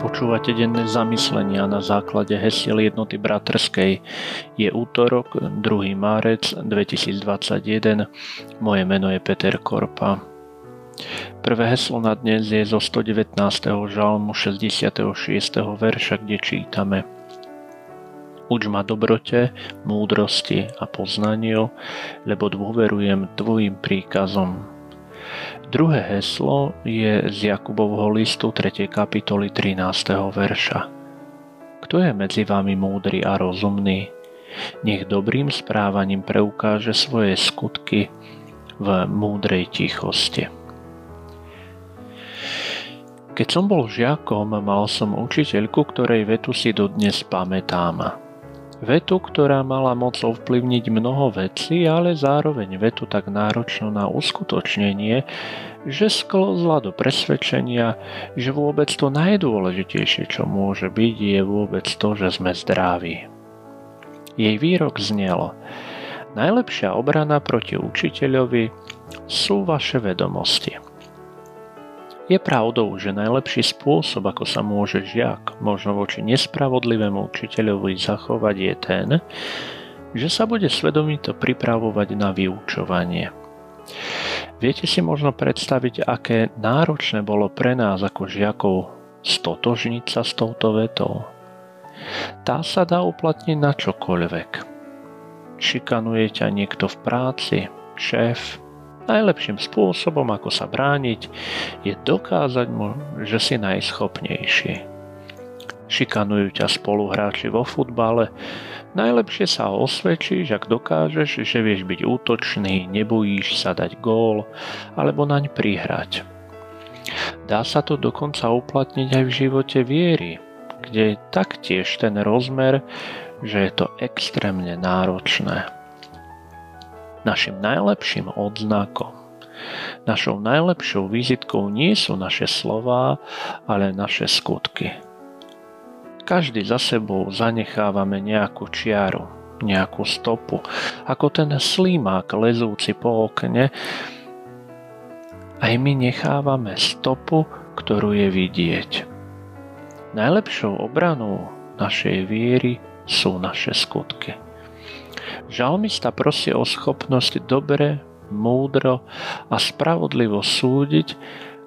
Počúvate denné zamyslenia na základe hesiel jednoty bratrskej. Je útorok, 2. márec 2021. Moje meno je Peter Korpa. Prvé heslo na dnes je zo 119. žalmu 66. verša, kde čítame Uč ma dobrote, múdrosti a poznaniu, lebo dôverujem Tvojim príkazom. Druhé heslo je z Jakubovho listu 3. kapitoly 13. verša. Kto je medzi vami múdry a rozumný? Nech dobrým správaním preukáže svoje skutky v múdrej tichosti. Keď som bol žiakom, mal som učiteľku, ktorej vetu si dodnes pamätám. Vetu, ktorá mala moc ovplyvniť mnoho vecí, ale zároveň vetu tak náročnú na uskutočnenie, že sklozla do presvedčenia, že vôbec to najdôležitejšie, čo môže byť, je vôbec to, že sme zdraví. Jej výrok znelo Najlepšia obrana proti učiteľovi sú vaše vedomosti. Je pravdou, že najlepší spôsob, ako sa môže žiak možno voči nespravodlivému učiteľovi zachovať je ten, že sa bude svedomito pripravovať na vyučovanie. Viete si možno predstaviť, aké náročné bolo pre nás ako žiakov stotožniť sa s touto vetou? Tá sa dá uplatniť na čokoľvek. Šikanuje ťa niekto v práci, šéf, Najlepším spôsobom, ako sa brániť, je dokázať mu, že si najschopnejší. Šikanujú ťa spoluhráči vo futbale, najlepšie sa osvedčíš, ak dokážeš, že vieš byť útočný, nebojíš sa dať gól alebo naň prihrať. Dá sa to dokonca uplatniť aj v živote viery, kde je taktiež ten rozmer, že je to extrémne náročné našim najlepším odznakom. Našou najlepšou vizitkou nie sú naše slová, ale naše skutky. Každý za sebou zanechávame nejakú čiaru, nejakú stopu, ako ten slímák lezúci po okne. Aj my nechávame stopu, ktorú je vidieť. Najlepšou obranou našej viery sú naše skutky. Žalmista prosí o schopnosť dobre, múdro a spravodlivo súdiť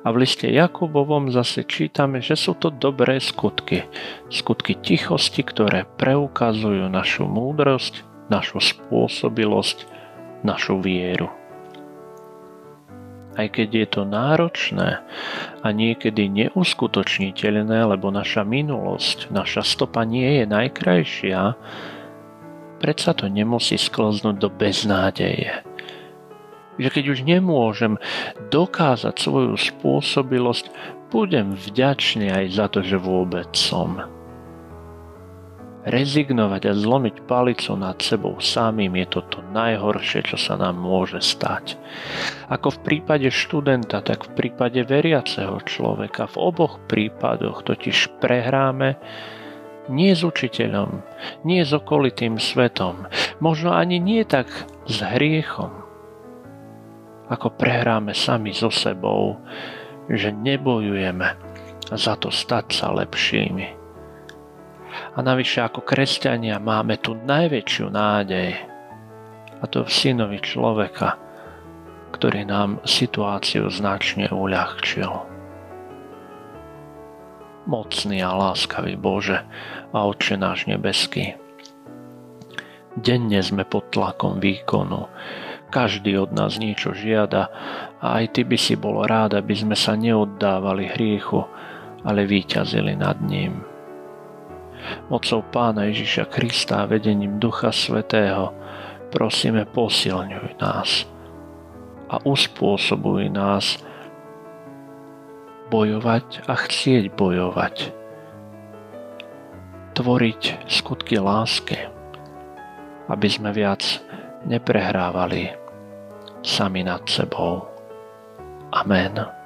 a v liste Jakubovom zase čítame, že sú to dobré skutky. Skutky tichosti, ktoré preukazujú našu múdrosť, našu spôsobilosť, našu vieru. Aj keď je to náročné a niekedy neuskutočniteľné, lebo naša minulosť, naša stopa nie je najkrajšia, predsa to nemusí sklznúť do beznádeje. Že keď už nemôžem dokázať svoju spôsobilosť, budem vďačný aj za to, že vôbec som. Rezignovať a zlomiť palicu nad sebou samým je toto najhoršie, čo sa nám môže stať. Ako v prípade študenta, tak v prípade veriaceho človeka. V oboch prípadoch totiž prehráme nie s učiteľom, nie s okolitým svetom, možno ani nie tak s hriechom, ako prehráme sami so sebou, že nebojujeme za to stať sa lepšími. A navyše ako kresťania máme tu najväčšiu nádej, a to v synovi človeka, ktorý nám situáciu značne uľahčil mocný a láskavý Bože a Otče náš nebeský. Denne sme pod tlakom výkonu. Každý od nás niečo žiada a aj Ty by si bol rád, aby sme sa neoddávali hriechu, ale výťazili nad ním. Mocou Pána Ježiša Krista a vedením Ducha Svetého prosíme posilňuj nás a uspôsobuj nás, bojovať a chcieť bojovať. Tvoriť skutky lásky, aby sme viac neprehrávali sami nad sebou. Amen.